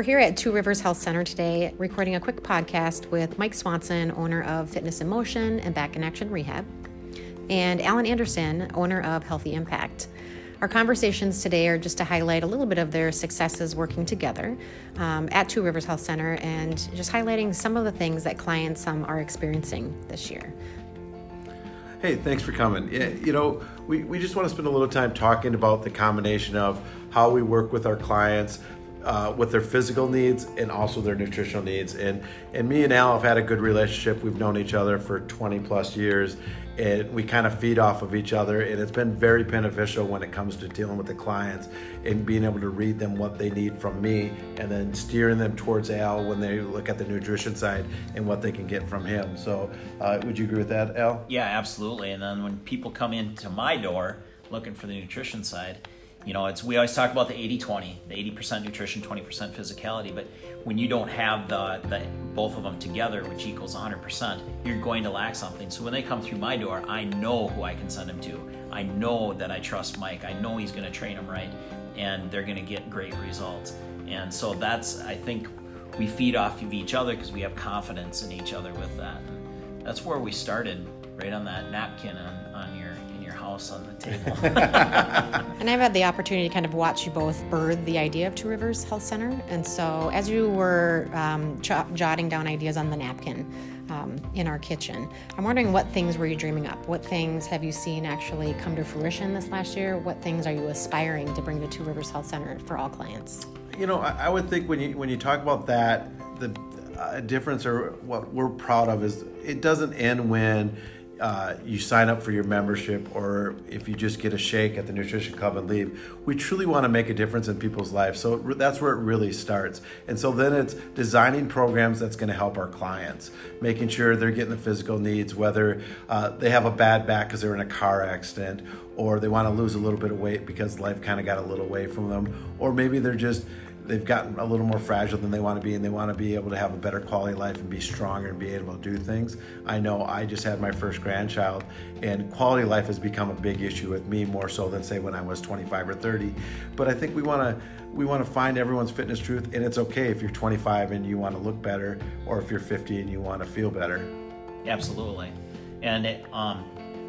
We're here at Two Rivers Health Center today, recording a quick podcast with Mike Swanson, owner of Fitness in Motion and Back in Action Rehab, and Alan Anderson, owner of Healthy Impact. Our conversations today are just to highlight a little bit of their successes working together um, at Two Rivers Health Center and just highlighting some of the things that clients um, are experiencing this year. Hey, thanks for coming. You know, we, we just want to spend a little time talking about the combination of how we work with our clients, uh, with their physical needs and also their nutritional needs. And and me and Al have had a good relationship. We've known each other for 20 plus years, and we kind of feed off of each other. And it's been very beneficial when it comes to dealing with the clients and being able to read them what they need from me, and then steering them towards Al when they look at the nutrition side and what they can get from him. So, uh, would you agree with that, Al? Yeah, absolutely. And then when people come into my door looking for the nutrition side you know, it's we always talk about the 80-20, the 80% nutrition, 20% physicality, but when you don't have the, the both of them together, which equals 100%, you're going to lack something. So when they come through my door, I know who I can send them to. I know that I trust Mike. I know he's going to train them right, and they're going to get great results. And so that's I think we feed off of each other because we have confidence in each other with that. That's where we started, right on that napkin on, on house on the table. and I've had the opportunity to kind of watch you both birth the idea of Two Rivers Health Center. And so, as you were um, ch- jotting down ideas on the napkin um, in our kitchen, I'm wondering what things were you dreaming up? What things have you seen actually come to fruition this last year? What things are you aspiring to bring to Two Rivers Health Center for all clients? You know, I, I would think when you when you talk about that, the uh, difference or what we're proud of is it doesn't end when uh, you sign up for your membership or if you just get a shake at the nutrition club and leave we truly want to make a difference in people's lives. So that's where it really starts. And so then it's designing programs that's going to help our clients making sure they're getting the physical needs whether uh, they have a bad back because they're in a car accident or they want to lose a little bit of weight because life kind of got a little away from them or maybe they're just they've gotten a little more fragile than they want to be and they want to be able to have a better quality life and be stronger and be able to do things. I know I just had my first grandchild and quality life has become a big issue with me more so than say when I was 25 or 30. But I think we want to we want to find everyone's fitness truth and it's okay if you're 25 and you want to look better or if you're 50 and you want to feel better. Absolutely. And it, um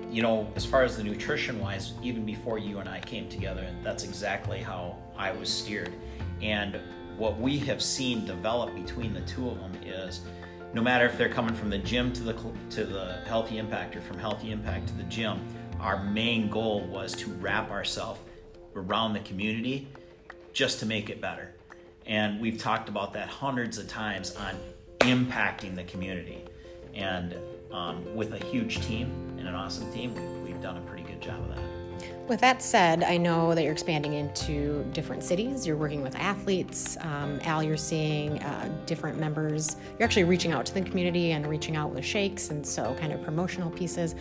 you know, as far as the nutrition wise, even before you and I came together, that's exactly how I was steered and what we have seen develop between the two of them is no matter if they're coming from the gym to the to the healthy impact or from healthy impact to the gym, our main goal was to wrap ourselves around the community just to make it better. And we've talked about that hundreds of times on impacting the community. And um, with a huge team and an awesome team, we've done a pretty good job of that. With that said, I know that you're expanding into different cities. You're working with athletes. Um, Al, you're seeing uh, different members. You're actually reaching out to the community and reaching out with shakes and so kind of promotional pieces.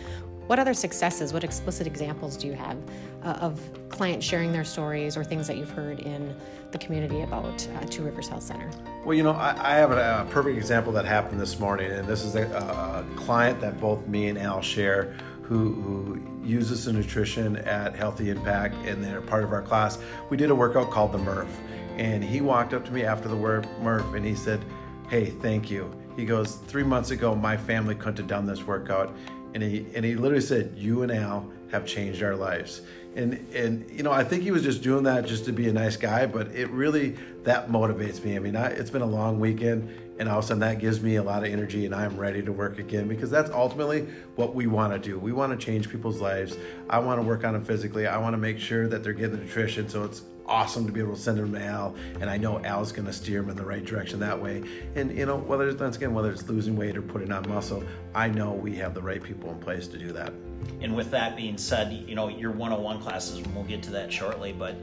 What other successes, what explicit examples do you have uh, of clients sharing their stories or things that you've heard in the community about uh, Two Rivers Health Center? Well, you know, I, I have a, a, perfect example that happened this morning, and this is a, a client that both me and Al share who, who uses the nutrition at Healthy Impact and they're part of our class. We did a workout called the Murph. And he walked up to me after the Murph and he said, Hey, thank you. He goes, Three months ago, my family couldn't have done this workout. And he, and he literally said, You and Al have changed our lives. And, and you know, I think he was just doing that just to be a nice guy, but it really, that motivates me. I mean, I, it's been a long weekend and all of a sudden that gives me a lot of energy and I'm ready to work again because that's ultimately what we want to do. We want to change people's lives. I want to work on them physically. I want to make sure that they're getting the nutrition so it's awesome to be able to send them to Al, and I know Al's going to steer them in the right direction that way. And you know, whether it's once again whether it's losing weight or putting on muscle, I know we have the right people in place to do that. And with that being said, you know, your one-on-one classes, and we'll get to that shortly, but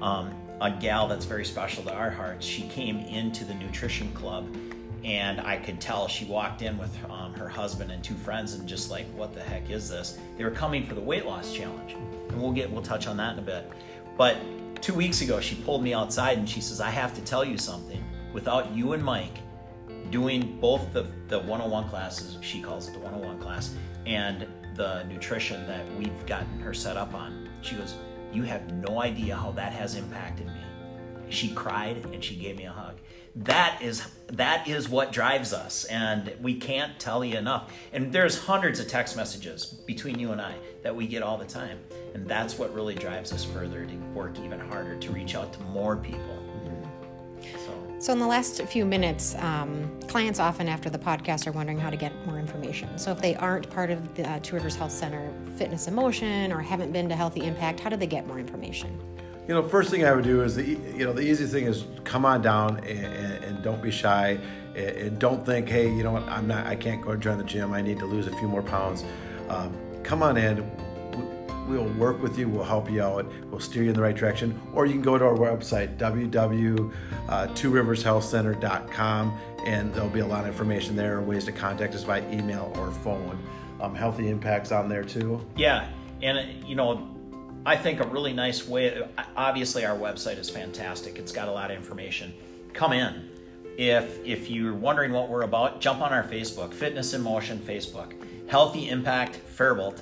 um, a gal that's very special to our hearts, she came into the nutrition club and I could tell she walked in with um, her husband and two friends and just like, what the heck is this? They were coming for the weight loss challenge, and we'll get we'll touch on that in a bit. But two weeks ago, she pulled me outside and she says, I have to tell you something. Without you and Mike doing both the the 101 classes, she calls it the 101 class, and the nutrition that we've gotten her set up on, she goes, you have no idea how that has impacted me. She cried and she gave me a hug. That is that is what drives us and we can't tell you enough. And there's hundreds of text messages between you and i that we get all the time and that's what really drives us further to work even harder to reach out to more people so, so in the last few minutes um, clients often after the podcast are wondering how to get more information so if they aren't part of the uh, two rivers health center fitness in motion or haven't been to healthy impact how do they get more information you know, first thing I would do is the you know the easy thing is come on down and, and, and don't be shy and, and, don't think, hey, you know what, I'm not, I can't go join the gym. I need to lose a few more pounds. Um, come on in. We'll work with you. We'll help you out. We'll steer you in the right direction. Or you can go to our website www.tworivershealthcenter.com and there'll be a lot of information there, ways to contact us by email or phone. Um, healthy impacts on there too. Yeah, and you know I think a really nice way, obviously, our website is fantastic. It's got a lot of information. Come in. If, if you're wondering what we're about, jump on our Facebook, Fitness in Motion Facebook, Healthy Impact Faribault.